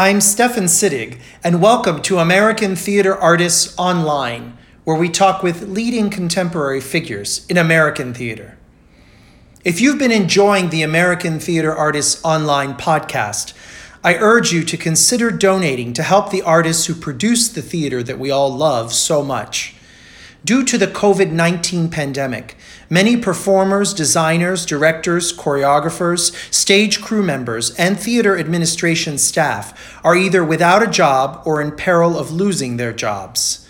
I'm Stefan Sittig, and welcome to American Theater Artists Online, where we talk with leading contemporary figures in American theater. If you've been enjoying the American Theater Artists Online podcast, I urge you to consider donating to help the artists who produce the theater that we all love so much. Due to the COVID 19 pandemic, many performers, designers, directors, choreographers, stage crew members, and theater administration staff are either without a job or in peril of losing their jobs.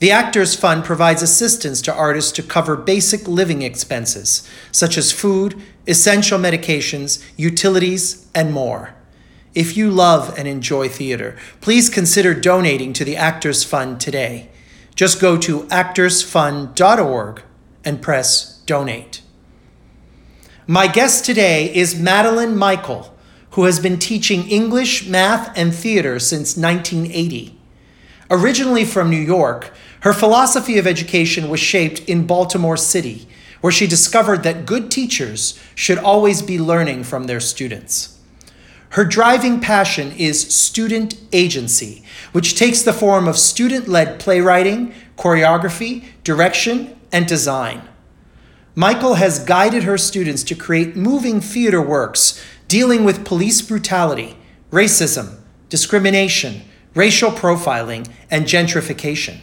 The Actors Fund provides assistance to artists to cover basic living expenses, such as food, essential medications, utilities, and more. If you love and enjoy theater, please consider donating to the Actors Fund today. Just go to actorsfund.org and press donate. My guest today is Madeline Michael, who has been teaching English, math, and theater since 1980. Originally from New York, her philosophy of education was shaped in Baltimore City, where she discovered that good teachers should always be learning from their students. Her driving passion is student agency, which takes the form of student led playwriting, choreography, direction, and design. Michael has guided her students to create moving theater works dealing with police brutality, racism, discrimination, racial profiling, and gentrification.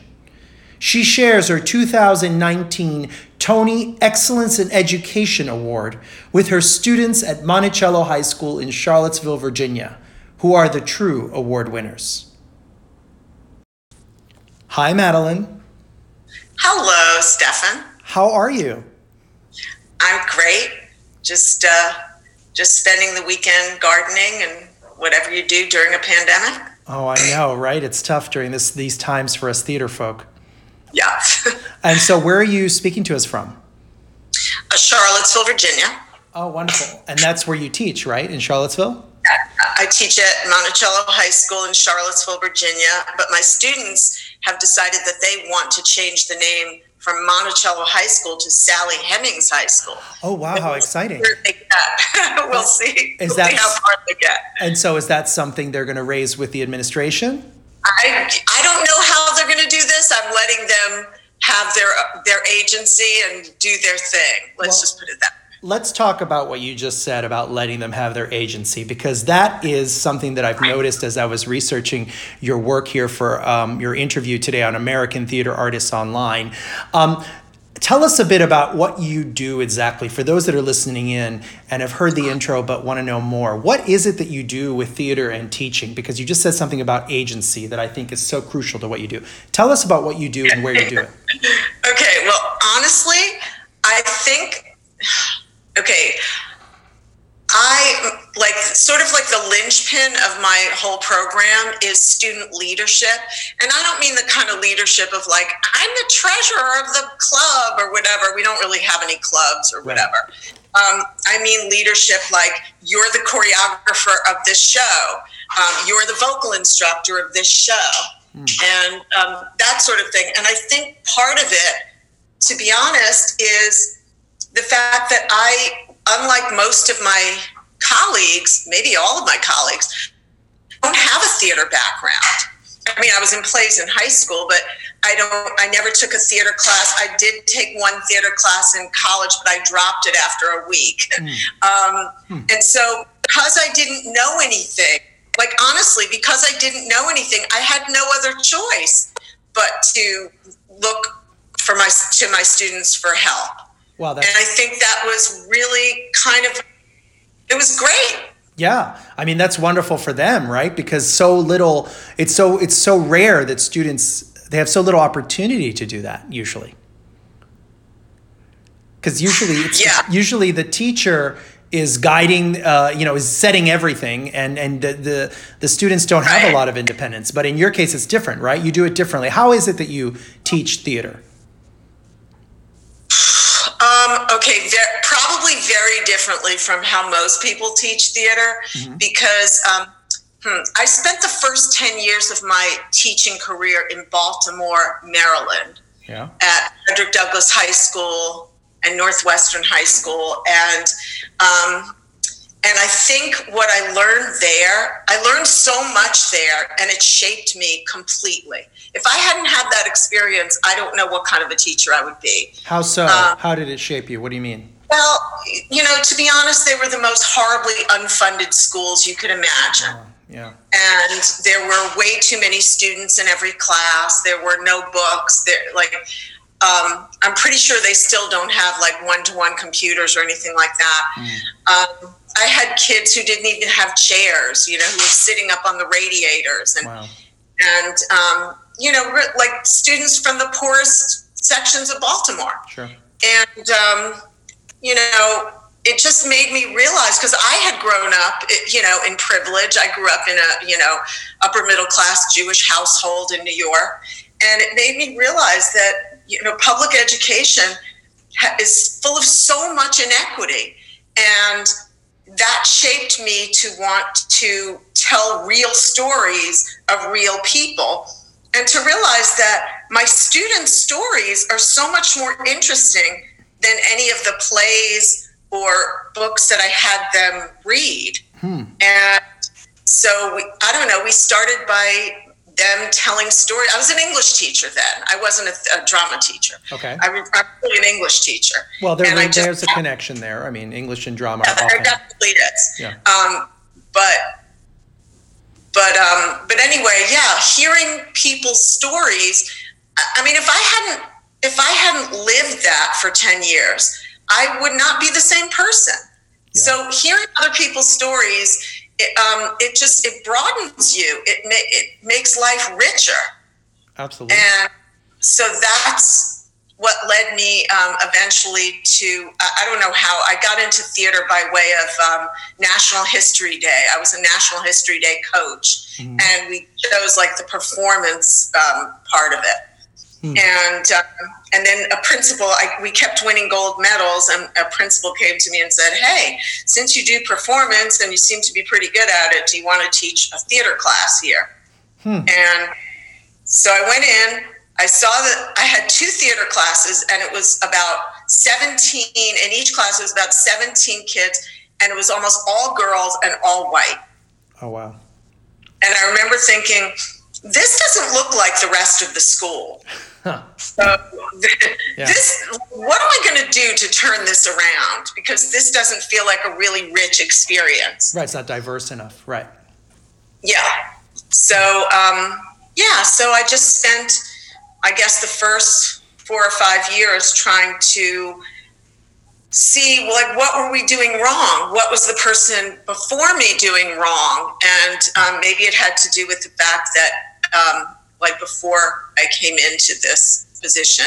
She shares her 2019 Tony Excellence in Education Award with her students at Monticello High School in Charlottesville, Virginia, who are the true award winners. Hi, Madeline. Hello, Stefan. How are you? I'm great. Just uh, just spending the weekend gardening and whatever you do during a pandemic. Oh, I know, right? It's tough during this these times for us theater folk. Yeah. And so, where are you speaking to us from? Uh, Charlottesville, Virginia. Oh, wonderful. And that's where you teach, right? In Charlottesville? I teach at Monticello High School in Charlottesville, Virginia, but my students have decided that they want to change the name from Monticello High School to Sally Hemings High School. Oh, wow, how exciting. we'll see. Is we'll that- see how far they get. And so, is that something they're going to raise with the administration? I, I don't know how they're going to do this. I'm letting them have their their agency and do their thing. Let's Well- just put it that way. Let's talk about what you just said about letting them have their agency, because that is something that I've noticed as I was researching your work here for um, your interview today on American Theater Artists Online. Um, tell us a bit about what you do exactly for those that are listening in and have heard the intro but want to know more. What is it that you do with theater and teaching? Because you just said something about agency that I think is so crucial to what you do. Tell us about what you do and where you do it. Okay, well, honestly, I think okay. I like sort of like the linchpin of my whole program is student leadership. And I don't mean the kind of leadership of like, I'm the treasurer of the club or whatever. We don't really have any clubs or whatever. Um, I mean leadership like you're the choreographer of this show, um, you're the vocal instructor of this show, and um, that sort of thing. And I think part of it, to be honest, is the fact that I, unlike most of my colleagues, maybe all of my colleagues, don't have a theater background. I mean, I was in plays in high school, but I don't. I never took a theater class. I did take one theater class in college, but I dropped it after a week. Um, And so, because I didn't know anything, like honestly, because I didn't know anything, I had no other choice but to look for my to my students for help. Wow, that's And I think that was really kind of it was great. Yeah, I mean that's wonderful for them, right? Because so little, it's so it's so rare that students they have so little opportunity to do that usually. Because usually, it's Yeah. usually the teacher is guiding, uh, you know, is setting everything, and and the, the the students don't have a lot of independence. But in your case, it's different, right? You do it differently. How is it that you teach theater? Um, okay, ve- probably very differently from how most people teach theater because um, hmm, I spent the first 10 years of my teaching career in Baltimore, Maryland Yeah. at Frederick Douglass High School and Northwestern High School. And um, and I think what I learned there, I learned so much there, and it shaped me completely. If I hadn't had that experience, I don't know what kind of a teacher I would be. How so? Um, How did it shape you? What do you mean? Well, you know, to be honest, they were the most horribly unfunded schools you could imagine. Oh, yeah. And there were way too many students in every class. There were no books. There, like, um, I'm pretty sure they still don't have like one-to-one computers or anything like that. Mm. Um, I had kids who didn't even have chairs, you know, who were sitting up on the radiators, and wow. and um, you know, like students from the poorest sections of Baltimore. Sure. And um, you know, it just made me realize because I had grown up, you know, in privilege. I grew up in a you know upper middle class Jewish household in New York, and it made me realize that you know public education is full of so much inequity and that shaped me to want to tell real stories of real people and to realize that my students' stories are so much more interesting than any of the plays or books that I had them read. Hmm. And so we, I don't know, we started by them telling stories. I was an English teacher then. I wasn't a, a drama teacher. Okay. I, am really an English teacher. Well, there, there's just, a connection there. I mean, English and drama. Yeah, there definitely is. Yeah. Um, but but um, but anyway, yeah, hearing people's stories. I mean, if I hadn't if I hadn't lived that for ten years, I would not be the same person. Yeah. So hearing other people's stories it, um, it just it broadens you. It ma- it makes life richer. Absolutely. And so that's what led me um, eventually to I don't know how I got into theater by way of um, National History Day. I was a National History Day coach, mm-hmm. and we chose like the performance um, part of it. Hmm. And um, and then a principal, I, we kept winning gold medals, and a principal came to me and said, "Hey, since you do performance and you seem to be pretty good at it, do you want to teach a theater class here?" Hmm. And so I went in. I saw that I had two theater classes, and it was about seventeen. In each class, it was about seventeen kids, and it was almost all girls and all white. Oh wow! And I remember thinking, this doesn't look like the rest of the school. Huh. So yeah. this, what am I going to do to turn this around? Because this doesn't feel like a really rich experience. Right, it's not diverse enough. Right. Yeah. So um, yeah, so I just spent, I guess, the first four or five years trying to see like what were we doing wrong what was the person before me doing wrong and um, maybe it had to do with the fact that um, like before I came into this position,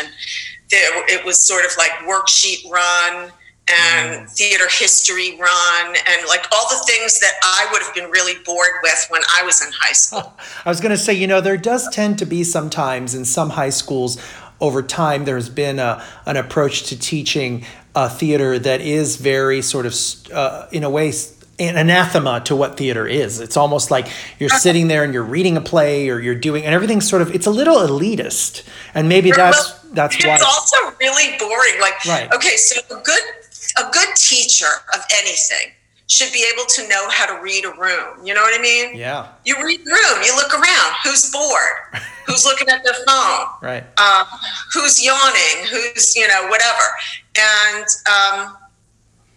there, it was sort of like worksheet run and mm. theater history run and like all the things that I would have been really bored with when I was in high school. I was going to say, you know, there does tend to be sometimes in some high schools over time there's been a, an approach to teaching a theater that is very sort of uh, in a way an anathema to what theater is. It's almost like you're sitting there and you're reading a play or you're doing, and everything's sort of, it's a little elitist. And maybe that's, that's it's why. It's also really boring. Like, right. okay, so a good, a good teacher of anything should be able to know how to read a room. You know what I mean? Yeah. You read the room, you look around. Who's bored? who's looking at their phone? Right. Um, who's yawning? Who's, you know, whatever. And, um,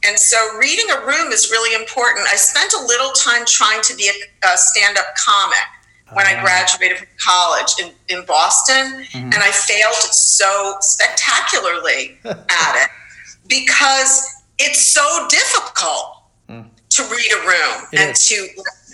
and so reading a room is really important. I spent a little time trying to be a, a stand up comic when I ah. graduated from college in, in Boston, mm-hmm. and I failed so spectacularly at it because it's so difficult mm. to read a room it and is. to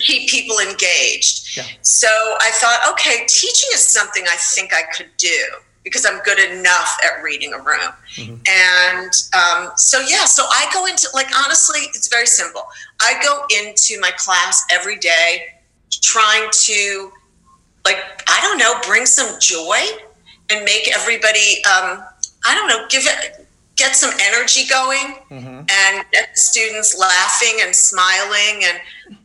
keep people engaged. Yeah. So I thought, okay, teaching is something I think I could do because I'm good enough at reading a room. Mm-hmm. And um, so, yeah, so I go into, like, honestly, it's very simple. I go into my class every day trying to, like, I don't know, bring some joy and make everybody, um, I don't know, give it, get some energy going mm-hmm. and get the students laughing and smiling. And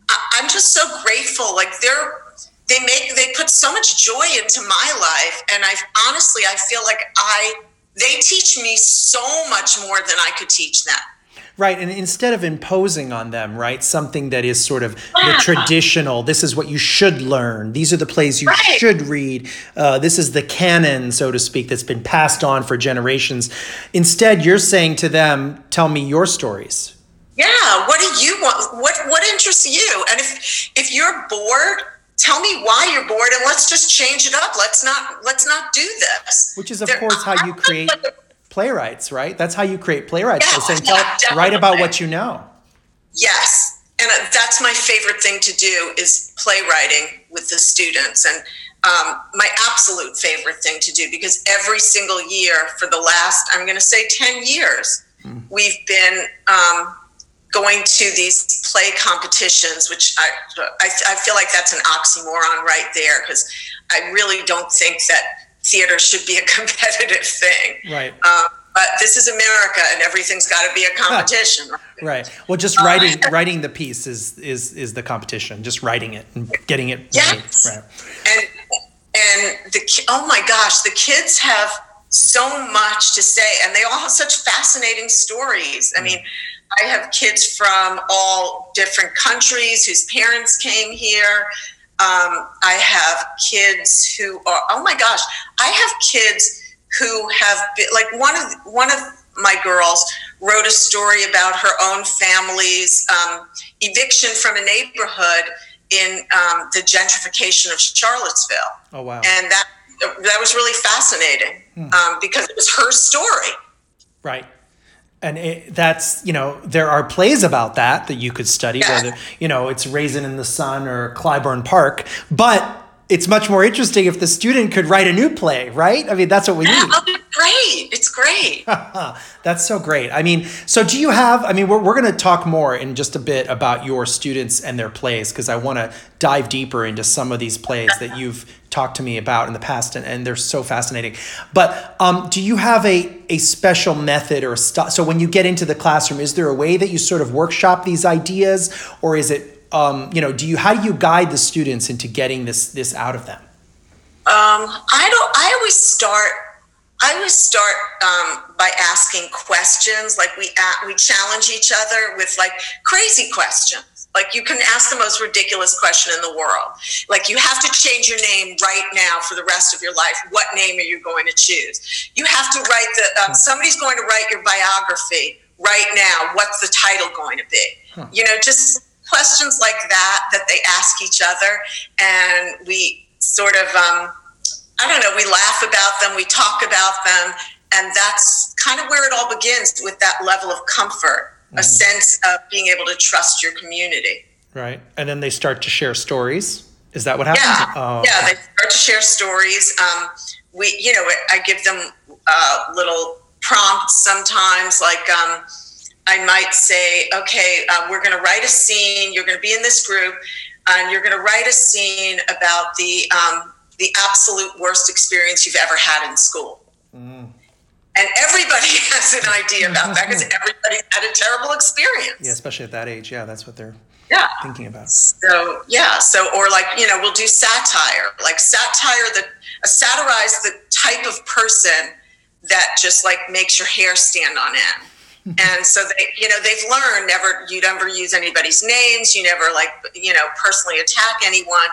I, I'm just so grateful. Like, they're, they make they put so much joy into my life and i honestly i feel like i they teach me so much more than i could teach them Right, and instead of imposing on them, right, something that is sort of the traditional, this is what you should learn, these are the plays you Right. should read, uh, this is the canon, so to speak, that's been passed on for generations. Instead, you're saying to them, tell me your stories. Yeah, what do you want? What what interests you? And if if you're bored, tell me why you're bored, and let's just change it up. Let's not let's not do this. Which is, of There- course, how you create playwrights, right? That's how you create playwrights. Yeah, saying, yeah, tell, write about what you know. Yes, and uh, that's my favorite thing to do is playwriting with the students, and um, my absolute favorite thing to do because every single year for the last I'm going to say ten years, we've been um, going to these play competitions, which I, I I feel like that's an oxymoron right there because I really don't think that theater should be a competitive thing. Right. Um, but this is America, and everything's got to be a competition. Right. Well, just writing writing the piece is is is the competition. Just writing it and getting it Yes. right. And and the oh my gosh the kids have so much to say and they all have such fascinating stories i mean i have kids from all different countries whose parents came here um, i have kids who are oh my gosh i have kids who have been like one of one of my girls wrote a story about her own family's um, eviction from a neighborhood in um, the gentrification of Charlottesville, Oh wow. and that that was really fascinating um, because it was her story. Right. And it, that's, you know, there are plays about that that you could study, Yeah. whether, you know, it's Raisin in the Sun or Clybourne Park. But it's much more interesting if the student could write a new play, right? I mean, that's what we need. Oh, it's great! It's great. That's so great. I mean, so do you have, I mean, we're, we're going to talk more in just a bit about your students and their plays because I want to dive deeper into some of these plays that you've talked to me about in the past and, and they're so fascinating. But um, do you have a, a special method or st- so when you get into the classroom, is there a way that you sort of workshop these ideas or is it, um, you know, do you, how do you guide the students into getting this, this out of them? Um, I don't. I always start. I always start um, by asking questions. Like we a we challenge each other with like crazy questions. Like you can ask the most ridiculous question in the world. Like you have to change your name right now for the rest of your life. What name are you going to choose? You have to write the. Um, somebody's going to write your biography right now. What's the title going to be? You know, just questions like that that they ask each other, and we sort of um, I don't know, we laugh about them, we talk about them, and that's kind of where it all begins with that level of comfort, a sense of being able to trust your community. Right. And then they start to share stories. Is that what happens? Yeah, Oh, yeah, they start to share stories. Um, we, you know, I give them uh, little prompts sometimes, like um, I might say, okay, uh, we're going to write a scene. You're going to be in this group, and you're going to write a scene about the um, the absolute worst experience you've ever had in school. And everybody has an idea about that because everybody's had a terrible experience. Yeah, especially at that age. Yeah, that's what they're Yeah. thinking about. So yeah, so or like you know we'll do satire, like satire that a satirize the type of person that just like makes your hair stand on end. and so they, you know, they've learned never you never use anybody's names, you never like you know personally attack anyone,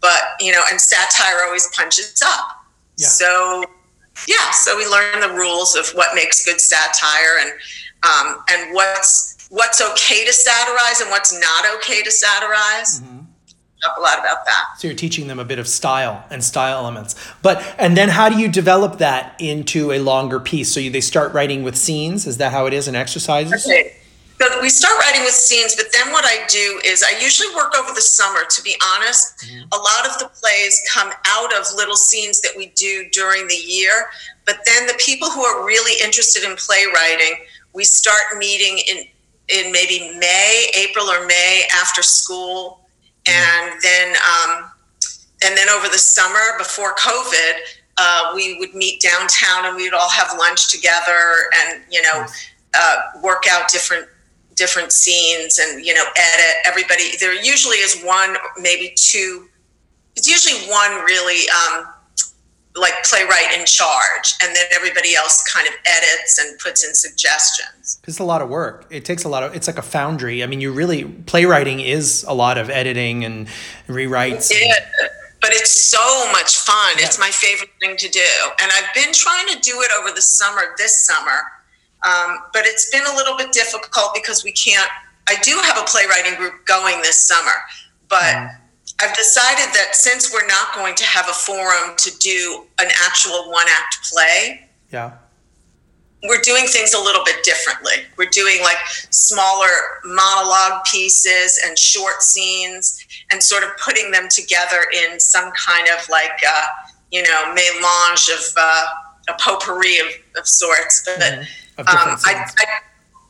but you know, and satire always punches up. Yeah. So yeah, so we learn the rules of what makes good satire and um, and what's what's okay to satirize and what's not okay to satirize. Talk a lot about that. So you're teaching them a bit of style and style elements. But and then how do you develop that into a longer piece? So you, they start writing with scenes. Is that how it is in exercises? Okay. So we start writing with scenes, but then what I do is I usually work over the summer. To be honest, a lot of the plays come out of little scenes that we do during the year. But then the people who are really interested in playwriting, we start meeting in in maybe May, April or May after school, and then um, and then over the summer before COVID, uh, we would meet downtown and we would all have lunch together and you know uh, work out different different scenes and you know edit everybody. There usually is one, maybe two. It's usually one really um, like playwright in charge and then everybody else kind of edits and puts in suggestions it's a lot of work it takes a lot of it's like a foundry i mean you really playwriting is a lot of editing and rewrites yeah, but it's so much fun yeah. it's my favorite thing to do and i've been trying to do it over the summer this summer um, but it's been a little bit difficult because we can't i do have a playwriting group going this summer but mm I've decided that since we're not going to have a forum to do an actual one act play, yeah, we're doing things a little bit differently. We're doing like smaller monologue pieces and short scenes and sort of putting them together in some kind of like, uh, you know, melange of uh, a potpourri of, of sorts. But mm-hmm. Um, I, I,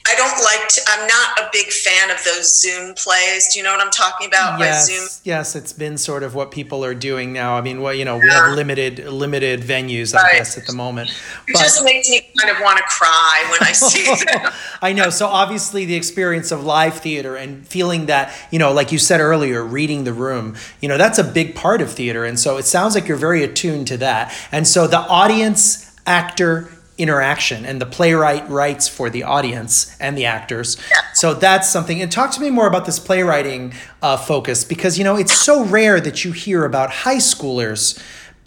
I don't like to, I'm not a big fan of those Zoom plays. Do you know what I'm talking about? Yes, Zoom? yes, it's been sort of what people are doing now. I mean, well, you know, we have limited limited venues, I right. guess, at the moment. It but, just makes me kind of want to cry when I see them. I know. So obviously, the experience of live theater and feeling that, you know, like you said earlier, reading the room, you know, that's a big part of theater, and so it sounds like you're very attuned to that. And so the audience, actor, interaction and the playwright writes for the audience and the actors. So that's something. And talk to me more about this playwriting uh, focus because you know it's so rare that you hear about high schoolers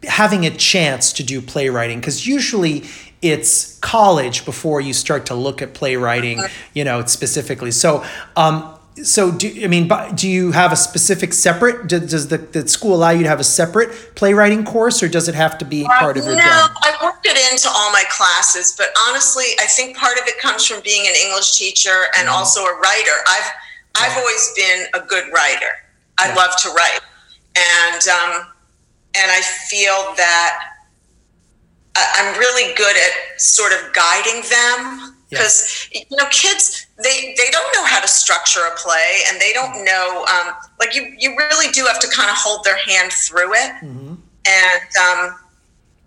having a chance to do playwriting because usually it's college before you start to look at playwriting you know specifically. So um, so do I mean do you have a specific separate does the, the school allow you to have a separate playwriting course or does it have to be part of your no, I worked it into all my classes but honestly I think part of it comes from being an English teacher and mm-hmm. also a writer I've I've always been a good writer I yeah. love to write and um, and I feel that I'm really good at sort of guiding them because yes. you know kids they they don't know how to structure a play and they don't know um, like you you really do have to kind of hold their hand through it mm-hmm. and um,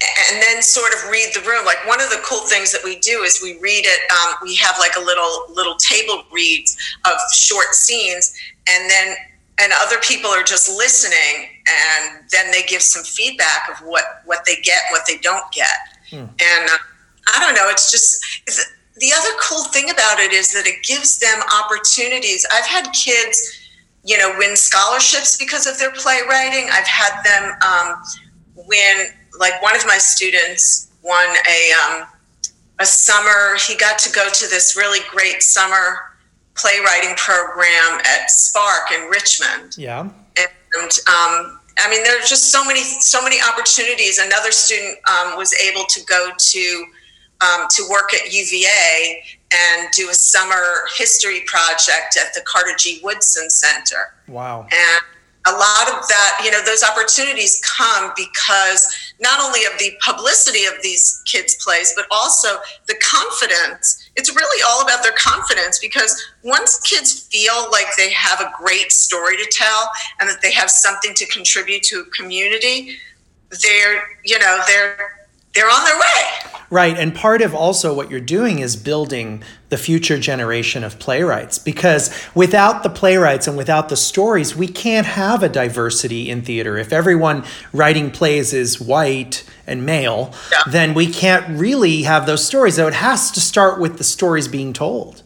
and then sort of read the room like one of the cool things that we do is we read it um, we have like a little little table reads of short scenes and then and other people are just listening and then they give some feedback of what what they get and what they don't get mm. and uh, i don't know it's just it's, the other cool thing about it is that it gives them opportunities. I've had kids, you know, win scholarships because of their playwriting. I've had them um, win, like one of my students won a um, a summer. He got to go to this really great summer playwriting program at SPARC in Richmond. Yeah, and um, I mean, there's just so many so many opportunities. Another student um, was able to go to um, to work at UVA and do a summer history project at the Carter G. Woodson Center. Wow. And a lot of that, you know, those opportunities come because not only of the publicity of these kids' plays, but also the confidence. It's really all about their confidence because once kids feel like they have a great story to tell and that they have something to contribute to a community, they're, you know, they're they're on their way. Right. And part of also what you're doing is building the future generation of playwrights because without the playwrights and without the stories, we can't have a diversity in theater. If everyone writing plays is white and male, yeah. then we can't really have those stories. So it has to start with the stories being told.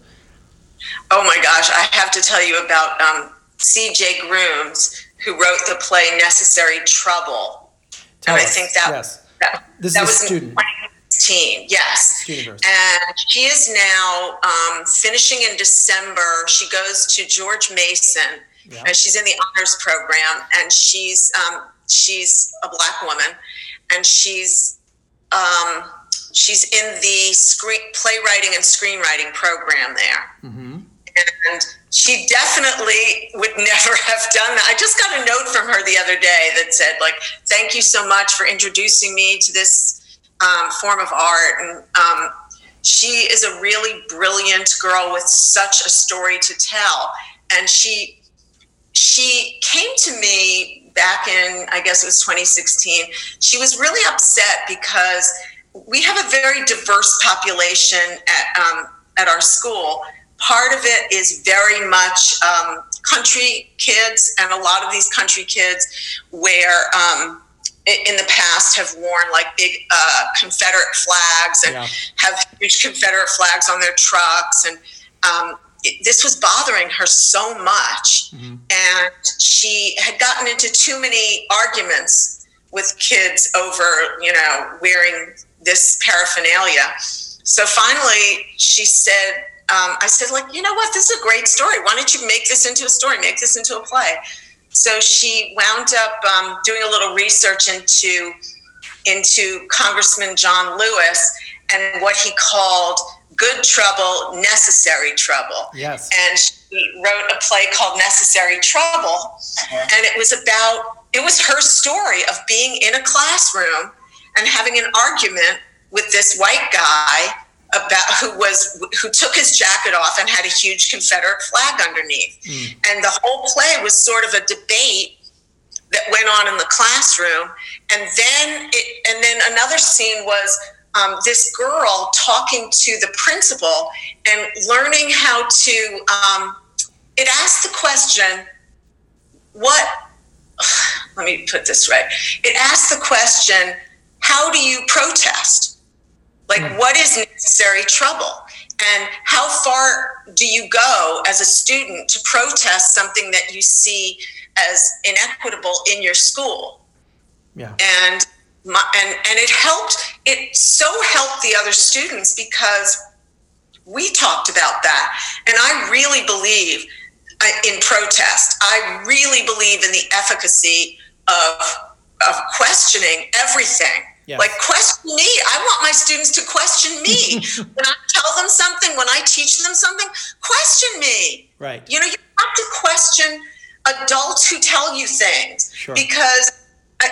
Oh my gosh, I have to tell you about um, C.J. Grooms, who wrote the play Necessary Trouble. Tell and us. I think that yes that, this that was student. in 2016, yes. And she is now um, finishing in December. She goes to George Mason. Yeah. And she's in the honors program, and she's um, she's a black woman, and she's um, she's in the screen playwriting and screenwriting program there. Mm-hmm. And she definitely would never have done that. I just got a note from her the other day that said, like, thank you so much for introducing me to this um, form of art. And um, she is a really brilliant girl with such a story to tell. And she she came to me back in, I guess it was 2016. She was really upset because we have a very diverse population at um, at our school part of it is very much um, country kids, and a lot of these country kids wear um, in the past have worn like big uh, Confederate flags and yeah. have huge Confederate flags on their trucks. And um, it, this was bothering her so much. Mm-hmm. And she had gotten into too many arguments with kids over, you know, wearing this paraphernalia. So finally, she said, um, I said, like, you know what? This is a great story. Why don't you make this into a story? Make this into a play. So she wound up um, doing a little research into into Congressman John Lewis and what he called good trouble, necessary trouble. Yes. And she wrote a play called Necessary Trouble, and it was about it was her story of being in a classroom and having an argument with this white guy about who was who took his jacket off and had a huge Confederate flag underneath. Mm. And the whole play was sort of a debate that went on in the classroom. And then it, and then another scene was um, this girl talking to the principal and learning how to. Um, it asked the question, "What?" Let me put this right. It asked the question, "How do you protest?" Like, mm. what is necessary trouble? And how far do you go as a student to protest something that you see as inequitable in your school? Yeah. And my, and and it helped. It so helped the other students because we talked about that, and I really believe uh, in protest. I really believe in the efficacy of of questioning everything Yes. Like question me. I want my students to question me. when I tell them something, when I teach them something, question me. Right. You know, you have to question adults who tell you things sure. because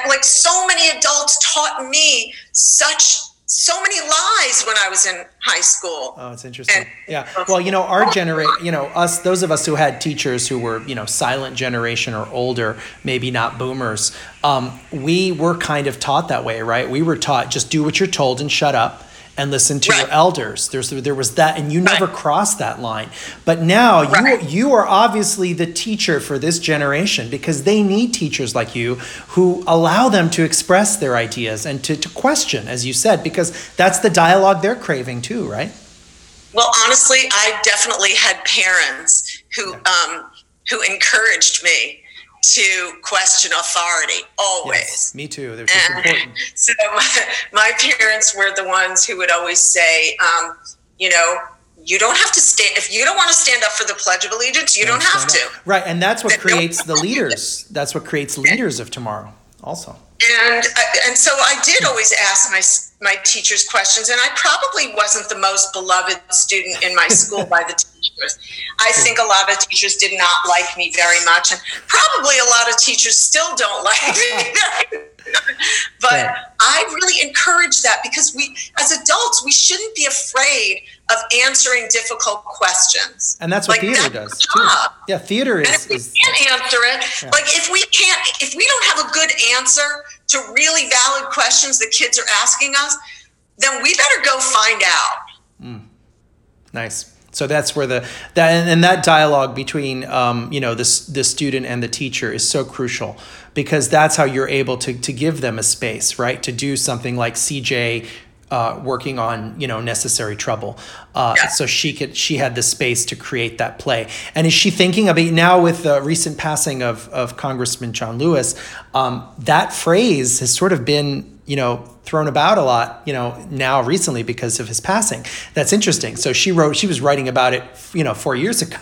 like so many adults taught me such so many lies when I was in high school. Oh, it's interesting. And, yeah. Well, you know, our generation, you know, us, those of us who had teachers who were, you know, silent generation or older, maybe not boomers, um, we were kind of taught that way, right? We were taught just do what you're told and shut up and listen to right. your elders. There's there was that, and you never right. crossed that line. But now right. you you are obviously the teacher for this generation because they need teachers like you who allow them to express their ideas and to, to question, as you said, because that's the dialogue they're craving too, right? Well, honestly, I definitely had parents who yeah. um, who encouraged me to question authority always. Yes, me too. They're just important. So my, my, parents were the ones who would always say, um, you know, you don't have to stand if you don't want to stand up for the pledge of allegiance you don't, don't have to up. right and that's what creates the leaders that's what creates leaders of tomorrow also and uh, and so I did always ask my my teachers questions, and I probably wasn't the most beloved student in my school by the teachers. I think a lot of teachers did not like me very much, and probably a lot of teachers still don't like me very but yeah. I really encourage that because we, as adults, we shouldn't be afraid of answering difficult questions. And that's what like, theater that's does too. Yeah, theater is. And if we is, can't answer it, yeah. like if we can't, if we don't have a good answer to really valid questions the kids are asking us, then we better go find out. Mm. Nice. So that's where the that and that dialogue between um, you know this the student and the teacher is so crucial because that's how you're able to to give them a space, right? To do something like CJ uh, working on you know necessary trouble. Uh, yeah. so she could she had the space to create that play. And is she thinking about now with the recent passing of of congressman john lewis um, that phrase has sort of been you know thrown about a lot you know now recently because of his passing. That's interesting. So she wrote she was writing about it you know four years ago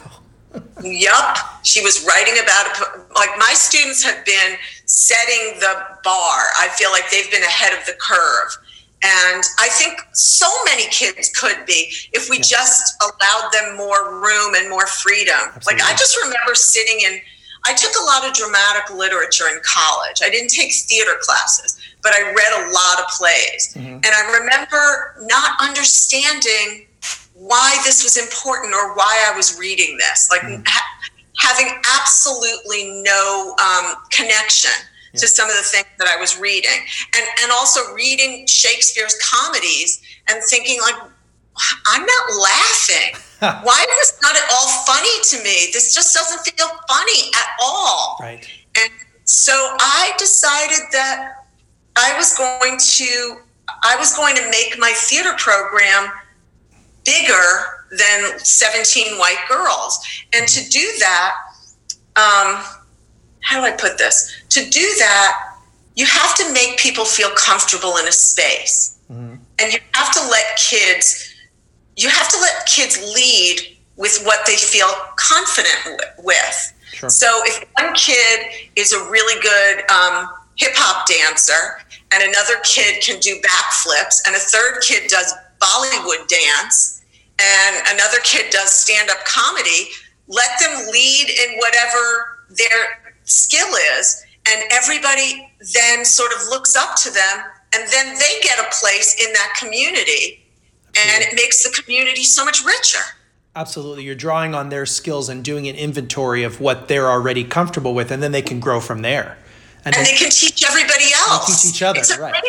Yup, she was writing about it. Like my students have been setting the bar. I feel like they've been ahead of the curve. And I think so many kids could be if we yeah. just allowed them more room and more freedom. Absolutely. Like I just remember sitting in, I took a lot of dramatic literature in college. I didn't take theater classes, but I read a lot of plays. Mm-hmm. And I remember not understanding why this was important or why I was reading this, like mm. ha- having absolutely no um, connection yeah. to some of the things that I was reading, and and also reading Shakespeare's comedies and thinking like, I'm not laughing. why is this not at all funny to me? This just doesn't feel funny at all. Right. And so I decided that I was going to I was going to make my theater program bigger than 17 white girls. And to do that, um, how do I put this? To do that, you have to make people feel comfortable in a space. Mm-hmm. And you have to let kids, you have to let kids lead with what they feel confident with. Sure. So if one kid is a really good um, hip hop dancer, and another kid can do backflips, and a third kid does Bollywood dance, and another kid does stand up comedy, let them lead in whatever their skill is, and everybody then sort of looks up to them, and then they get a place in that community, and it makes the community so much richer. Absolutely. You're drawing on their skills and doing an inventory of what they're already comfortable with, and then they can grow from there. And, and they, they, can teach everybody else. Teach each other, right?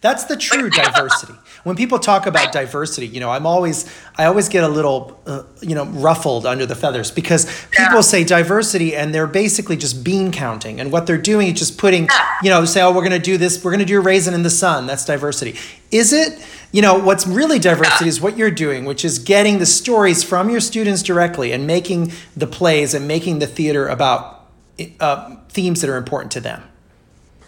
That's the true diversity. When people talk about diversity, you know, I'm always, I always get a little, uh, you know, ruffled under the feathers because people yeah. say diversity and they're basically just bean counting, and what they're doing is just putting, you know, say, oh, we're going to do this, we're going to do a raisin in the sun. That's diversity. Is it? You know, what's really diversity is what you're doing, which is getting the stories from your students directly and making the plays and making the theater about uh, themes that are important to them.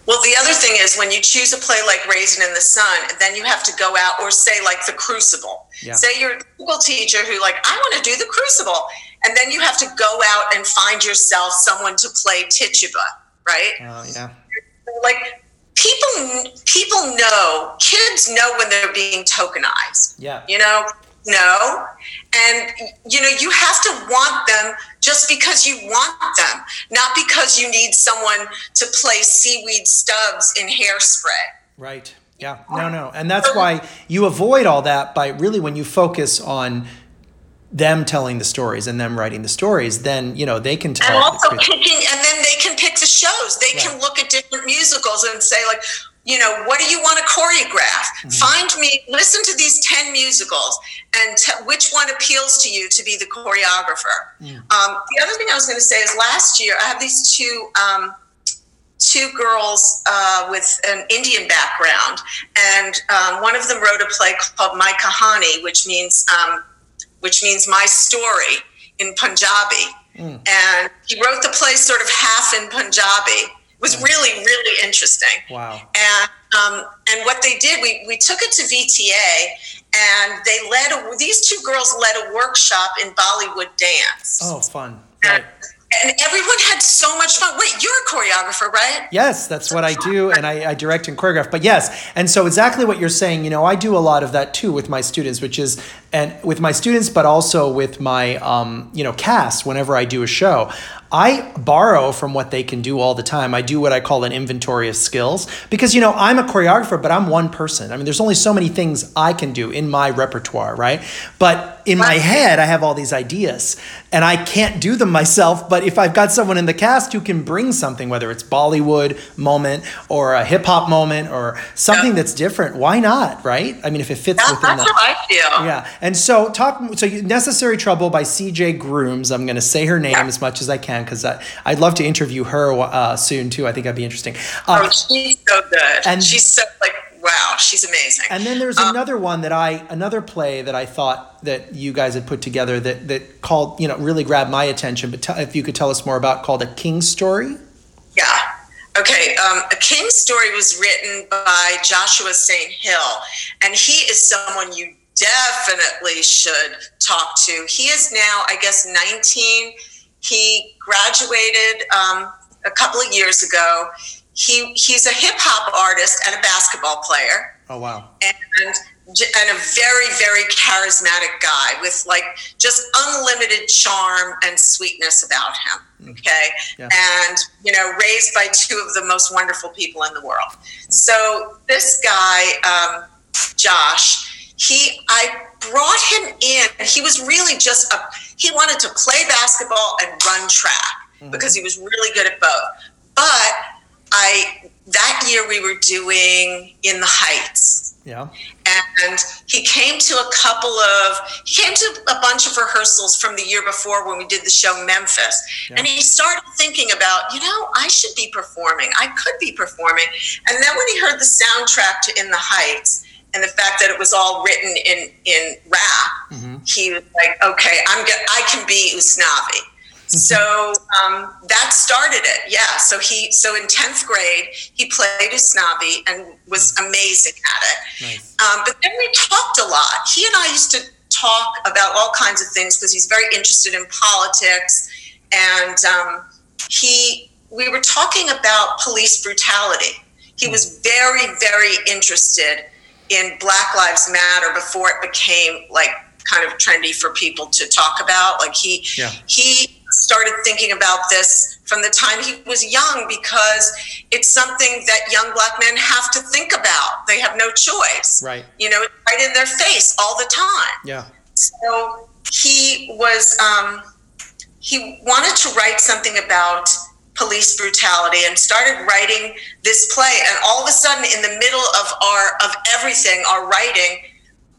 Well, the other thing is when you choose a play like Raisin in the Sun, then you have to go out or say like The Crucible. Yeah. Say you're a school teacher who like I want to do The Crucible, and then you have to go out and find yourself someone to play Tituba, right? Oh yeah. Like people, people know, kids know when they're being tokenized. Yeah. You know, no. And, you know, you have to want them just because you want them, not because you need someone to play Seaweed Stubbs in hairspray. Right. Yeah. No, no. And that's why you avoid all that by really when you focus on them telling the stories and them writing the stories, then you know they can tell. And also picking, and then they can pick the shows. They can look at different musicals and say like, you know, what do you want to choreograph? Mm-hmm. Find me, listen to these 10 musicals and t- which one appeals to you to be the choreographer. Mm. Um, the other thing I was going to say is last year I have these two. Um, two girls uh, with an Indian background, and um, one of them wrote a play called My Kahani, which means um, which means my story in Punjabi. Mm. And he wrote the play sort of half in Punjabi was really really interesting. Wow. And um, and what they did, we we took it to VTA, and they led a, these two girls led a workshop in Bollywood dance. Oh, fun! Right. And, everyone had so much fun. Wait, you're a choreographer, right? Yes, that's what I do, and I, I, direct and choreograph. But yes, and so exactly what you're saying. You know, I do a lot of that too with my students, which is and with my students, but also with my um, you know cast. Whenever I do a show, I borrow from what they can do all the time. I do what I call an inventory of skills because, you know, I'm a choreographer, but I'm one person. I mean, there's only so many things I can do in my repertoire, right? But in my head, I have all these ideas and I can't do them myself. But if I've got someone in the cast who can bring something, whether it's Bollywood moment or a hip hop moment or something yeah. that's different, why not, right? I mean, if it fits yeah, within that's the. What I feel. Yeah. And so, talk, so Necessary Trouble by CJ Grooms. I'm going to say her name yeah. as much as I can because I'd love to interview her uh, soon too. I think that'd be interesting. Um, oh, she's so good. And she's so like wow, she's amazing. And then there's um, another one that I another play that I thought that you guys had put together that that called you know really grabbed my attention. But t- if you could tell us more about called a King's Story. Yeah. Okay, um, A King's Story was written by Joshua St. Hill, and he is someone you definitely should talk to. He is now, I guess, 19 he graduated um, a couple of years ago. He he's a hip hop artist and a basketball player. Oh wow! And and a very very charismatic guy with like just unlimited charm and sweetness about him. Mm. Okay, yeah. and you know raised by two of the most wonderful people in the world. So this guy, um, Josh, he I brought him in. He was really just a, he wanted to play basketball and run track mm-hmm. because he was really good at both. But I, that year we were doing In the Heights. Yeah. And he came to a couple of, he came to a bunch of rehearsals from the year before when we did the show Memphis. Yeah. And he started thinking about, you know, I should be performing. I could be performing. And then when he heard the soundtrack to In the Heights, and the fact that it was all written in in rap, mm-hmm. he was like, okay, I'm good. I can be Usnavi. So um, that started it. Yeah. So he so in tenth grade he played Usnavi and was amazing at it. Nice. Um, but then we talked a lot. He and I used to talk about all kinds of things because he's very interested in politics, and um, he we were talking about police brutality. He hmm. was very very interested in Black Lives Matter before it became like kind of trendy for people to talk about. Like he yeah. he started thinking about this from the time he was young because it's something that young black men have to think about. They have no choice. Right. You know, right in their face all the time. Yeah. So he was um, he wanted to write something about police brutality and started writing this play and all of a sudden in the middle of our of everything our writing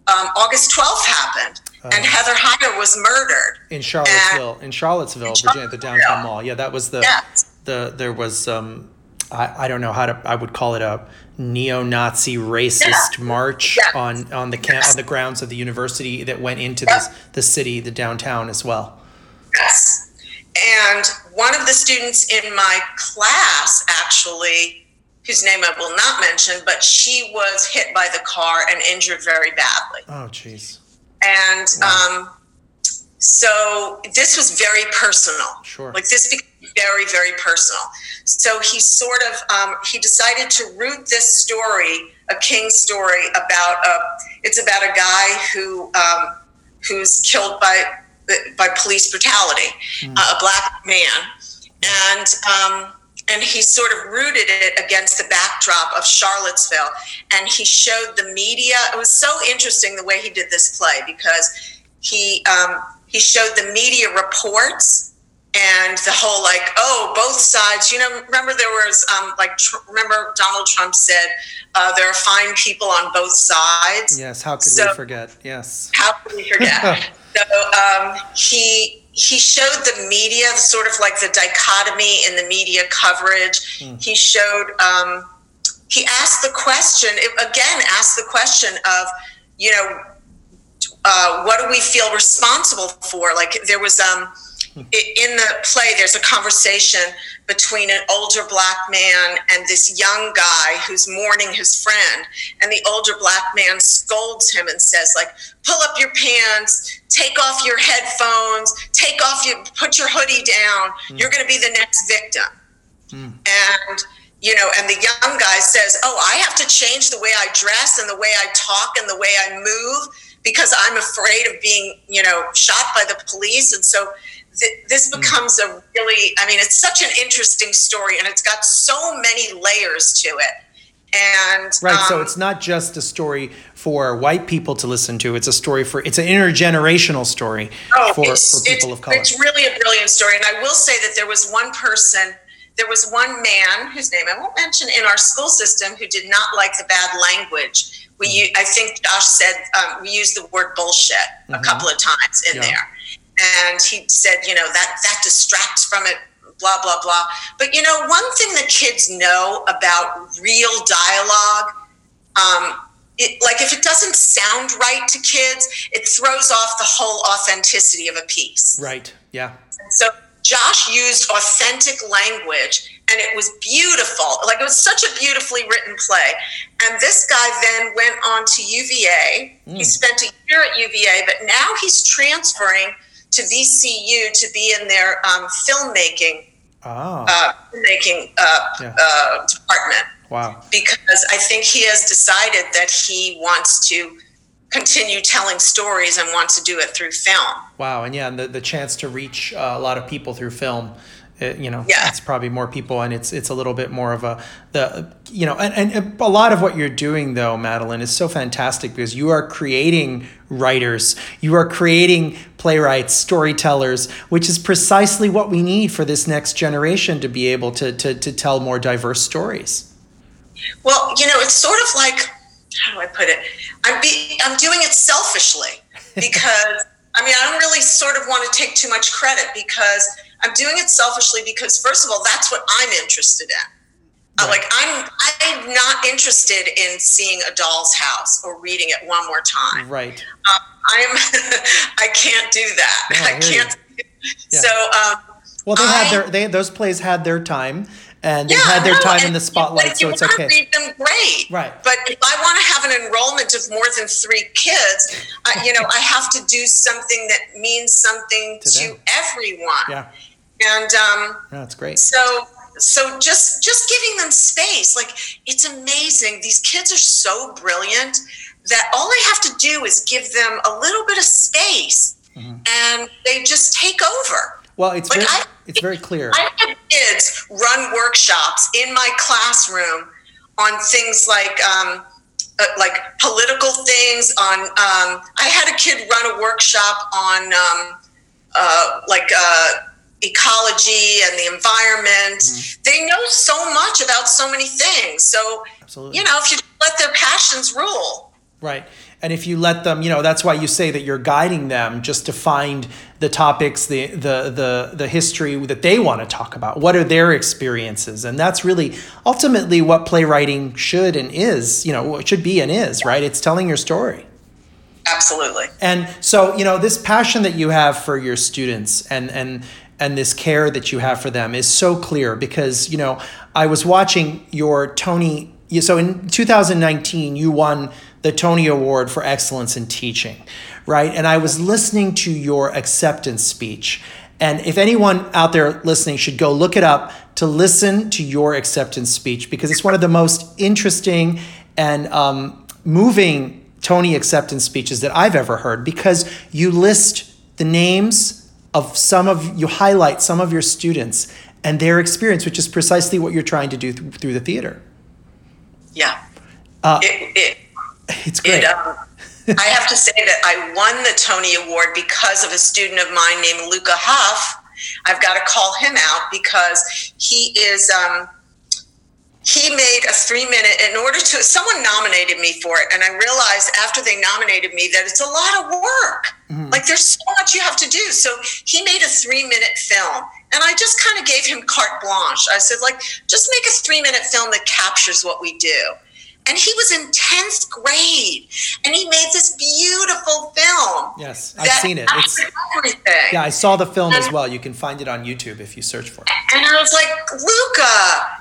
um, august 12th happened uh, and heather heyer was murdered in charlottesville and, in charlottesville in virginia at the downtown mall yeah that was the yes. the there was um I, I don't know how to I would call it a neo-Nazi racist yeah. march yes. on on the camp on the grounds of the university that went into this the city the downtown as well yes and one of the students in my class, actually, whose name I will not mention, but she was hit by the car and injured very badly. Oh, jeez. And wow. um, so this was very personal. Sure. Like this became very, very personal. So he sort of um, he decided to root this story, a king story about a. It's about a guy who um, who's killed by by police brutality, mm. uh, a black man, and um, and he sort of rooted it against the backdrop of Charlottesville, and he showed the media. It was so interesting the way he did this play because he um, he showed the media reports and the whole like oh both sides you know remember there was um, like tr- remember donald trump said uh, there are fine people on both sides? Yes how could so, we forget? Yes. How could we forget? So um, he he showed the media sort of like the dichotomy in the media coverage. Mm. He showed um, he asked the question again. Asked the question of you know uh, what do we feel responsible for? Like there was um in the play, there's a conversation between an older black man and this young guy who's mourning his friend. And the older black man scolds him and says, like, pull up your pants, take off your headphones, take off your, put your hoodie down. Mm. You're going to be the next victim. Mm. And, you know, and the young guy says, oh, I have to change the way I dress and the way I talk and the way I move because I'm afraid of being, you know, shot by the police. And so th- this hmm. becomes a really, I mean, it's such an interesting story and it's got so many layers to it. And right, um, so it's not just a story for white people to listen to. It's a story for it's an intergenerational story oh, for, for people of color. It's really a brilliant story, and I will say that there was one person, there was one man whose name I won't mention in our school system who did not like the bad language. We, mm. I think Josh said um, we used the word bullshit mm-hmm. a couple of times in yeah. there and he said, you know, that that distracts from it, blah blah blah. But you know, one thing that kids know about real dialogue, um, it, like if it doesn't sound right to kids, it throws off the whole authenticity of a piece. Right. Yeah. so Josh used authentic language and it was beautiful. Like it was such a beautifully written play. And this guy then went on to UVA. Mm. He spent a year at UVA, but now he's transferring to VCU to be in their um, filmmaking oh. uh, filmmaking uh, yeah. uh, department. Wow! Because I think he has decided that he wants to continue telling stories and wants to do it through film. Wow! And yeah, and the, the chance to reach uh, a lot of people through film it, you know, yeah. it's probably more people, and it's it's a little bit more of a the you know, and, and a lot of what you're doing though, Madeline, is so fantastic because you are creating writers, you are creating playwrights, storytellers, which is precisely what we need for this next generation to be able to to to tell more diverse stories. Well, you know, it's sort of like how do I put it? I'm be, I'm doing it selfishly because I mean I don't really sort of want to take too much credit because I'm doing it selfishly because first of all that's what I'm interested in. Uh, right. like I'm I'm not interested in seeing a doll's house or reading it one more time. Right. Um, I'm I can't do that. Yeah, I, I can't. Yeah. So um, well, they I, had their they those plays had their time and they yeah, had their no, time in the spotlight, so it's okay. Read them great, right? But if I want to have an enrollment of more than three kids, I, you know, I have to do something that means something to, to everyone. Yeah, and um, that's great. So so just just giving them space like it's amazing these kids are so brilliant that all i have to do is give them a little bit of space mm-hmm. and they just take over well it's like very, I, it's very clear i had kids run workshops in my classroom on things like um, uh, like political things on um, i had a kid run a workshop on um, uh, like uh, ecology and the environment. Mm-hmm. They know so much about so many things. So, Absolutely. you know, if you let their passions rule. Right. And if you let them, you know, that's why you say that you're guiding them just to find the topics, the the the the history that they want to talk about. What are their experiences? And that's really ultimately what playwriting should and is, you know, what should be and is, right? It's telling your story. Absolutely. And so, you know, this passion that you have for your students and and and this care that you have for them is so clear because you know I was watching your Tony. So in 2019, you won the Tony Award for Excellence in Teaching, right? And I was listening to your acceptance speech. And if anyone out there listening should go look it up to listen to your acceptance speech because it's one of the most interesting and um, moving Tony acceptance speeches that I've ever heard because you list the names of some of you highlight some of your students and their experience, which is precisely what you're trying to do th- through the theater. Yeah, uh, it, it, it's great. It, um, I have to say that I won the Tony Award because of a student of mine named Luca Huff. I've got to call him out because he is. Um, he made a three minute in order to someone nominated me for it and i realized after they nominated me that it's a lot of work. Mm-hmm. like there's so much you have to do. So he made a three minute film and i just kind of gave him carte blanche. I said like just make a three minute film that captures what we do. And he was in 10th grade and he made this beautiful film yes i've seen it it's everything yeah i saw the film and, as well you can find it on youtube if you search for it and i was like luca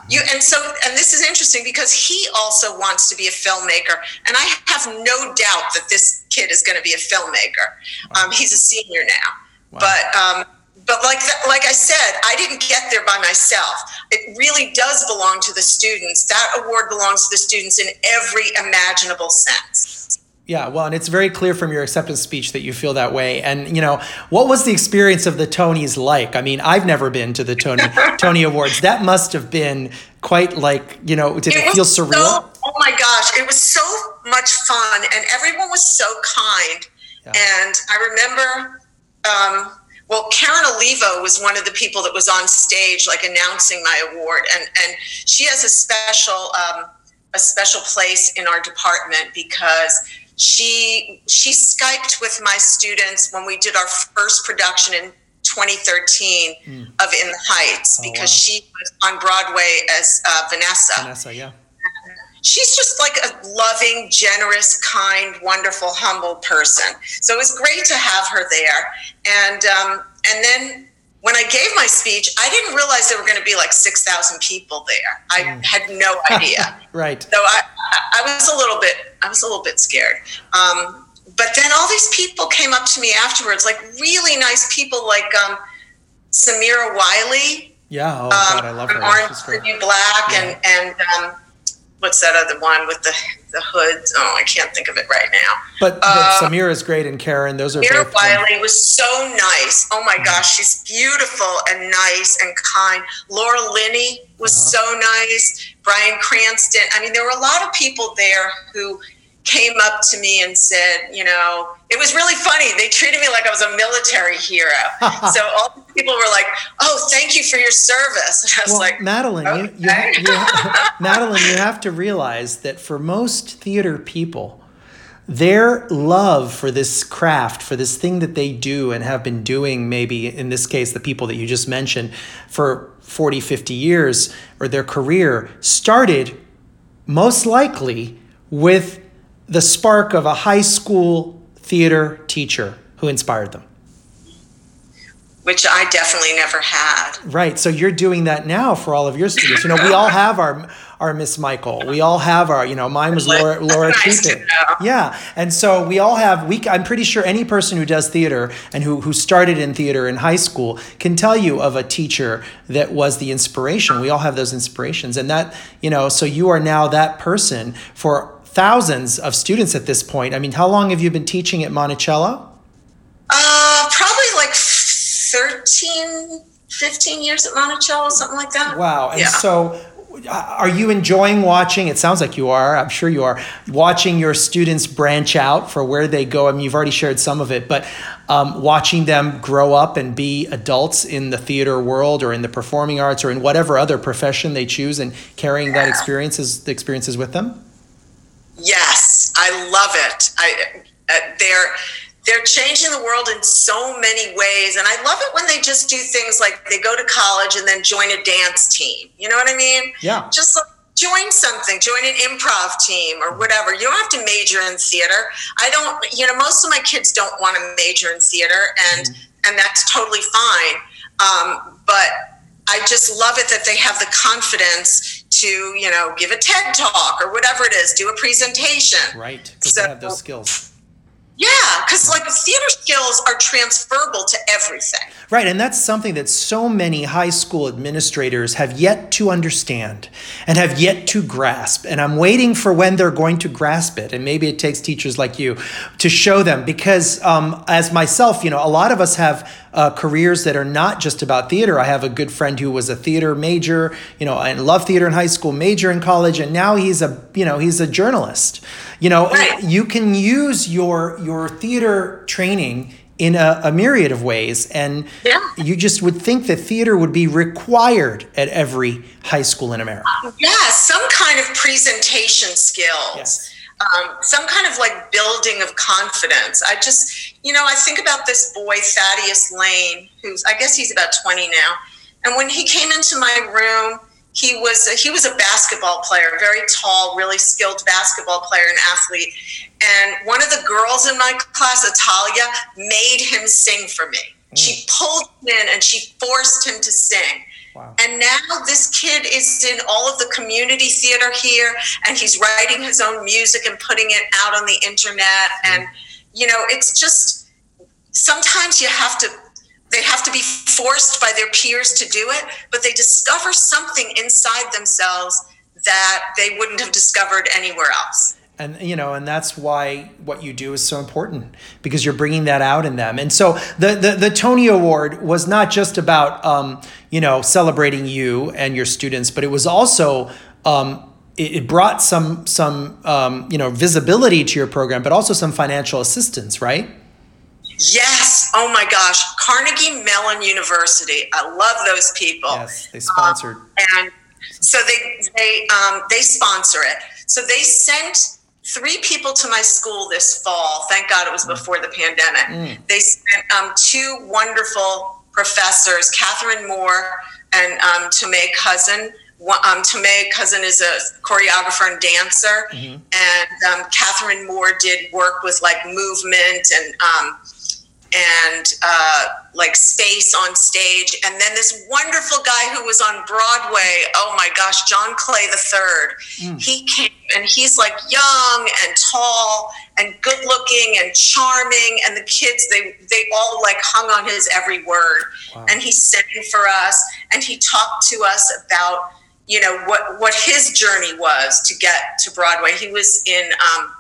you and so and this is interesting because he also wants to be a filmmaker and i have no doubt that this kid is going to be a filmmaker wow. um, he's a senior now wow. but um, but like like I said, I didn't get there by myself. It really does belong to the students. That award belongs to the students in every imaginable sense. Yeah, well, and it's very clear from your acceptance speech that you feel that way. And you know, what was the experience of the Tonys like? I mean, I've never been to the Tony Tony Awards. That must have been quite like you know. Did it, it feel surreal? So, oh my gosh, it was so much fun, and everyone was so kind. Yeah. And I remember. Um, well, Karen Olivo was one of the people that was on stage, like announcing my award, and and she has a special um, a special place in our department because she she skyped with my students when we did our first production in 2013 mm. of In the Heights oh, because wow. she was on Broadway as uh, Vanessa. Vanessa, yeah she's just like a loving, generous, kind, wonderful, humble person. So it was great to have her there. And um, and then when I gave my speech, I didn't realize there were going to be like six thousand people there. I mm. had no idea. right. So I, I was a little bit, I was a little bit scared. Um, but then all these people came up to me afterwards, like really nice people, like um, Samira Wiley. Yeah. Oh God, I love her. Orange Black, yeah. and and um, what's that other one with the the hoods? Oh, I can't think of it right now. But, but uh, Samira is great, and Karen, those are. Samira Wiley was so nice. Oh my mm-hmm. gosh, she's beautiful and nice and kind. Laura Linney was uh-huh. so nice. Bryan Cranston. I mean, there were a lot of people there who came up to me and said, you know, it was really funny. They treated me like I was a military hero. so all the people were like, "Oh, thank you for your service." And I was well, like, Madeline, okay. you, you, you, Madeline, you have to realize that for most theater people, their love for this craft, for this thing that they do and have been doing, maybe in this case, the people that you just mentioned, for 40, 50 years, or their career, started most likely with the spark of a high school theater teacher who inspired them. Which I definitely never had. Right. So you're doing that now for all of your students. You know, we all have our our Miss Michael. We all have our, you know, mine was Laura Laura nice Yeah. And so we all have we I'm pretty sure any person who does theater and who who started in theater in high school can tell you of a teacher that was the inspiration. We all have those inspirations. And that, you know, so you are now that person for thousands of students at this point. I mean, how long have you been teaching at Monticello? Uh, probably like 13, 15 years at Monticello, something like that. Wow. And yeah. so are you enjoying watching it sounds like you are i'm sure you are watching your students branch out for where they go i mean you've already shared some of it but um, watching them grow up and be adults in the theater world or in the performing arts or in whatever other profession they choose and carrying yeah. that experiences the experiences with them Yes, I love it. I uh, they're they're changing the world in so many ways and i love it when they just do things like they go to college and then join a dance team. You know what i mean? Yeah. Just like join something join an improv team or whatever. You don't have to major in theater. I don't you know most of my kids don't want to major in theater and mm-hmm. and that's totally fine. Um, but i just love it that they have the confidence to you know give a ted talk or whatever it is do a presentation. Right because so, they have those skills yeah, because like theater skills are transferable to everything. Right, and that's something that so many high school administrators have yet to understand and have yet to grasp. And I'm waiting for when they're going to grasp it. And maybe it takes teachers like you to show them, because um, as myself, you know, a lot of us have uh, careers that are not just about theater. I have a good friend who was a theater major, you know, and loved theater in high school, major in college, and now he's a, you know, he's a journalist. You know, right. you can use your your theater training in a, a, myriad of ways. And yeah. you just would think that theater would be required at every high school in America. Yeah, some kind of presentation skills. Yes. Um, some kind of like building of confidence. I just, you know, I think about this boy, Thaddeus Lane, who's, I guess he's about 20 now. And when he came into my room, he was he was a basketball player, very tall, really skilled basketball player and athlete. And one of the girls in my class, Atalia, made him sing for me. Mm. She pulled him in and she forced him to sing. Wow. And now this kid is in all of the community theater here, and he's writing his own music and putting it out on the internet. Mm. And you know, it's just sometimes you have to they have to be forced by their peers to do it, but they discover something inside themselves that they wouldn't have discovered anywhere else. And you know and that's why what you do is so important because you're bringing that out in them. And so the the, the tony award was not just about um, you know celebrating you and your students but it was also um, it, it, brought some some um, you know visibility to your program but also some financial assistance right Yes. Oh my gosh. Carnegie Mellon University. I love those people. Yes, they sponsored. Um, and so they they um, they sponsor it. So they sent three people to my school this fall. Thank God it was mm. before the pandemic. Mm. They sent um, two wonderful professors, Catherine Moore and um, Tomé Cousin. Um, Tomé Cousin is a choreographer and dancer, mm-hmm. and um, Catherine Moore did work with like movement and um, and uh, like space on stage. And then this wonderful guy who was on Broadway, oh my gosh, John Clay the Third. Mm. He came and he's like young and tall and good looking and charming. And the kids, they they all like hung on his every word. Wow. And he sang for us and he talked to us about you know what what his journey was to get to Broadway. He was in um,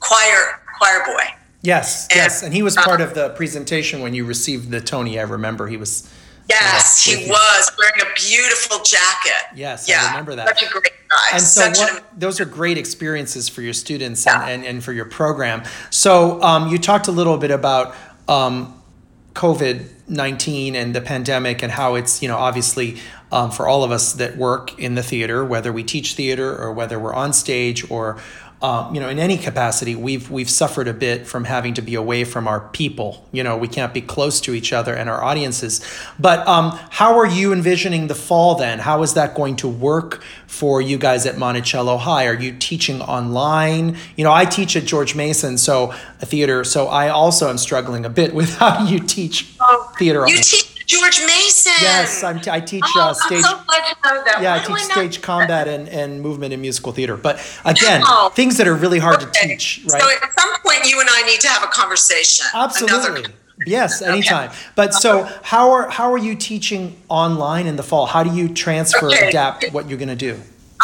choir choir boy Yes, and, yes, and he was part of the presentation when you received the Tony. I remember he was Yes, with he was wearing a beautiful jacket. Yes, I remember that. Such a great guy. and so such what, an those are great experiences for your students Yeah. and, and, and for your program so um, you talked a little bit about um, covid-19 and the pandemic and how it's you know obviously um, for all of us that work in the theater whether we teach theater or whether we're on stage or um, you know in any capacity we've we've suffered a bit from having to be away from our people. You know we can't be close to each other and our audiences. But um, how are you envisioning the fall then? How is that going to work for you guys at monticello high? Are you teaching online? You know i teach at george mason so a theater so i also am struggling a bit with how you teach theater You online. teach George Mason. yes I'm t- i teach Oh, uh, I'm stage so glad to know that. yeah, I teach stage combat and, and movement in musical theater. But again, No. things that are really hard to teach, right? So at some point, you and I need to have a conversation. Absolutely. Another, Yes, anytime. But so how are how are you teaching online in the fall? How do you transfer, Okay. adapt what you're going to do?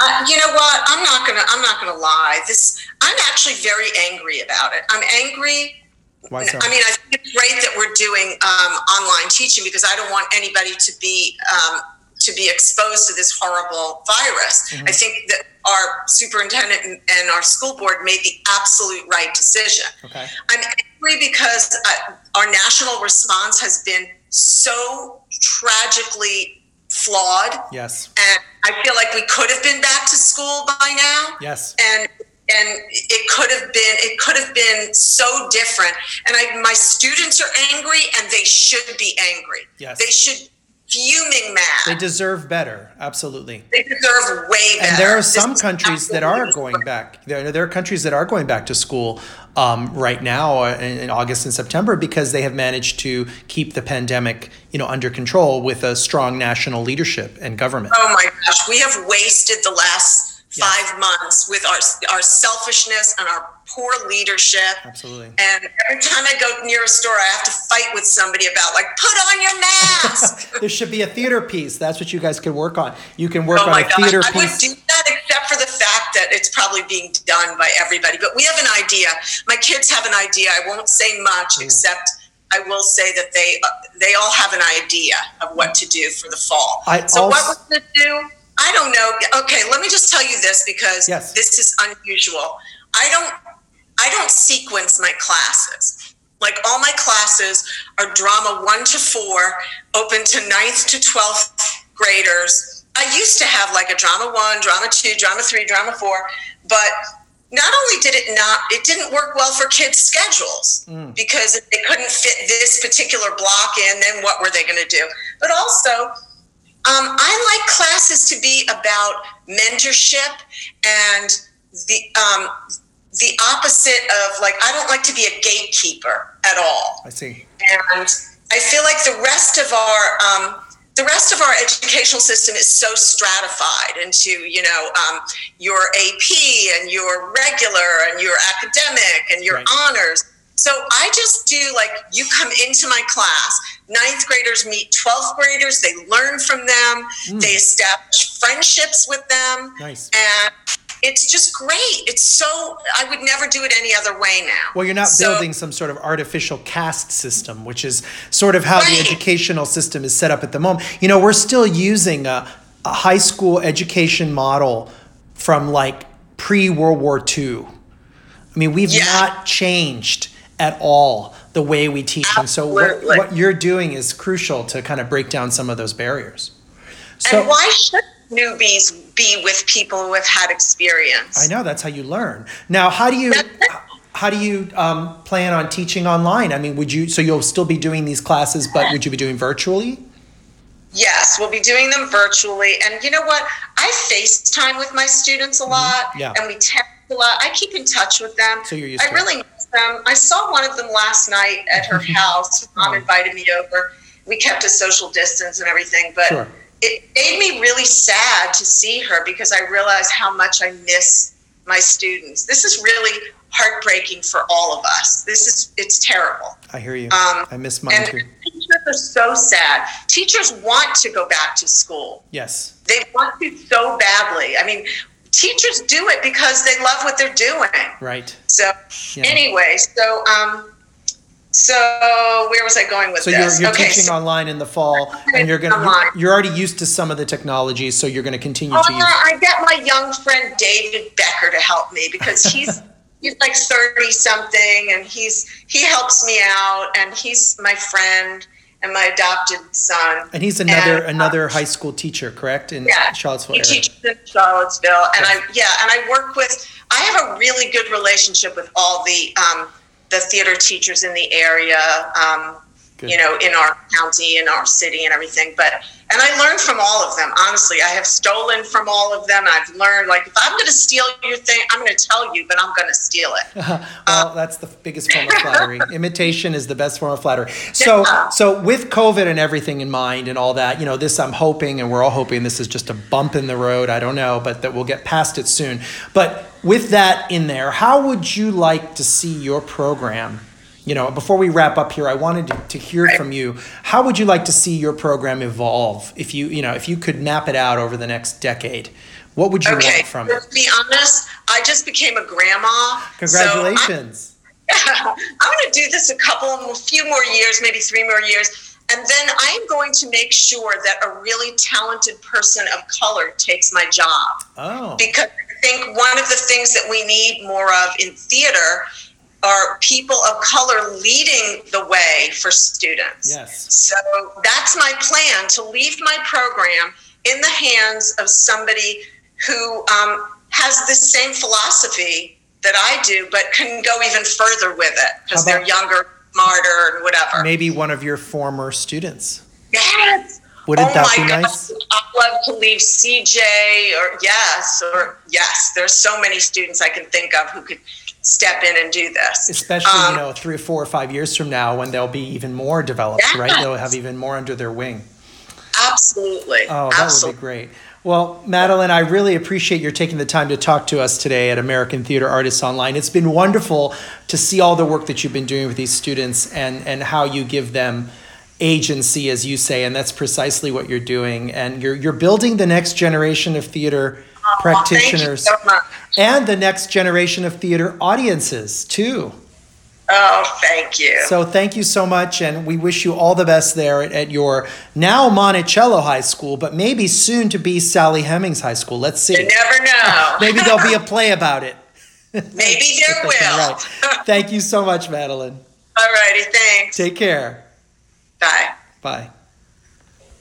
uh, you know what? I'm not gonna. I'm not gonna lie. This. I'm actually very angry about it. I'm angry. Why so? I mean, I think it's great that we're doing um, online teaching because I don't want anybody to be um, to be exposed to this horrible virus. Mm-hmm. I think that our superintendent and, our school board made the absolute right decision. okay. I'm angry because uh, our national response has been so tragically flawed, Yes. and I feel like we could have been back to school by now Yes. and and it could have been it could have been so different and I, my students are angry and they should be angry Yes. they should fuming mad They deserve better. Absolutely. they deserve way better And there are some is countries that are going back. There, there are countries that are going back to school um, right now uh, in, in August and September because they have managed to keep the pandemic, you know, under control with a strong national leadership and government. oh my gosh we have wasted the last Yes. five months with our our selfishness and our poor leadership Absolutely. and every time I go near a store, I have to fight with somebody about like, put on your mask. there should be a theater piece. That's what you guys can work on. You can work Oh on my a gosh, theater I would do that except for the fact that it's probably being done by everybody. But we have an idea. My kids have an idea. I won't say much except I will say that they uh, they all have an idea of what to do for the fall. I so what also- we're going to do? I don't know. Okay, let me just tell you this because Yes. this is unusual. I don't I don't sequence my classes. Like all my classes are drama one to four, open to ninth to twelfth graders. I used to have like a drama one, drama two, drama three, drama four, but not only did it not, it didn't work well for kids' schedules mm. because if they couldn't fit this particular block in, then what were they going to do? But also, um, I like classes to be about mentorship and the um, the opposite of like I don't like to be a gatekeeper at all I see. and I feel like the rest of our um, the rest of our educational system is so stratified into you know um, your AP and your regular and your academic and your Right. honors. So I just do like you come into my class, ninth graders meet 12th graders, they learn from them, mm. they establish friendships with them, Nice. and it's just great. It's so I would never do it any other way now. Well, you're not So- building some sort of artificial caste system, which is sort of how the educational system is set up at the moment. You know, we're still using a, a high school education model from like pre World War II. I mean, we've Yeah. not changed at all the way we teach. And so, what, what you're doing is crucial to kind of break down some of those barriers. So, and why should newbies be with people who have had experience? I know that's how you learn. Now, how do you how do you um, plan on teaching online? I mean, would you so you'll still be doing these classes, but would you be doing virtually? Yes, we'll be doing them virtually. And you know what? I FaceTime with my students a lot, Mm-hmm. Yeah. and we text a lot. I keep in touch with them. So you're used I really them. I saw one of them last night at her house. Mom Oh. invited me over. We kept a social distance and everything, but Sure. it made me really sad to see her because I realized how much I miss my students. This is really heartbreaking for all of us. This is it's terrible. I hear you. Um, I miss mine too. teachers are so sad. Teachers want to go back to school. Yes. They want to so badly. I mean, teachers do it because they love what they're doing. Right. So Yeah. anyway, so um, so where was I going with So this? you're, you're okay, teaching so- online in the fall, and you're gonna Online. you're, already used to some of the technologies, so you're gonna continue Oh, to use. I get my young friend David Becker to help me because he's he's like thirty something, and he's he helps me out, and he's my friend and my adopted son. And he's another And, uh, another high school teacher, correct? In Yeah, Charlottesville he area. teaches in Charlottesville, and I yeah, and I work with. I have a really good relationship with all the um, the theater teachers in the area. Um, you know, in our county, in our city, and everything. But and I learned from all of them. Honestly, I have stolen from all of them. I've learned like if I'm going to steal your thing, I'm going to tell you, but I'm going to steal it. well, that's the biggest form of flattery. Imitation is the best form of flattery. So, Yeah. so with COVID and everything in mind and all that, you know, this I'm hoping, and we're all hoping this is just a bump in the road. I don't know, but that we'll get past it soon. But with that in there, how would you like to see your program? You know, before we wrap up here, I wanted to, to hear from you. How would you like to see your program evolve? If you, you know, if you could map it out over the next decade, what would you Okay, want from it? to be honest, I just became a grandma. so I'm- Congratulations. I'm going to do this a couple, a few more years, maybe three more years. And then I am going to make sure that a really talented person of color takes my job. oh, Because I think one of the things that we need more of in theater are people of color leading the way for students. yes. So that's my plan to leave my program in the hands of somebody who um, has the same philosophy that I do, but can go even further with it because they're younger, smarter, and whatever. Maybe one of your former students. Yes. Wouldn't oh that my be God. nice? I'd love to leave CJ or yes, or yes. There's so many students I can think of who could step in and do this. Especially, Um, you know, three or four or five years from now when they'll be even more developed, right? They'll have even more under their wing. Absolutely. Oh, that Absolutely. would be great. Well, Madeline, I really appreciate your taking the time to talk to us today at American Theater Artists Online. It's been wonderful to see all the work that you've been doing with these students and, and how you give them agency, as you say, and that's precisely what you're doing. And you're, you're building the next generation of theater Well, thank you practitioners so and the next generation of theater audiences, too. Oh, thank you. So thank you so much, and we wish you all the best there at, at your now Monticello High School, but maybe soon to be Sally Hemings High School. Let's see. you never know. Maybe there'll be a play about it. Maybe there will. Right. Thank you so much, Madeline. All righty. Thanks. Take care. Bye. Bye.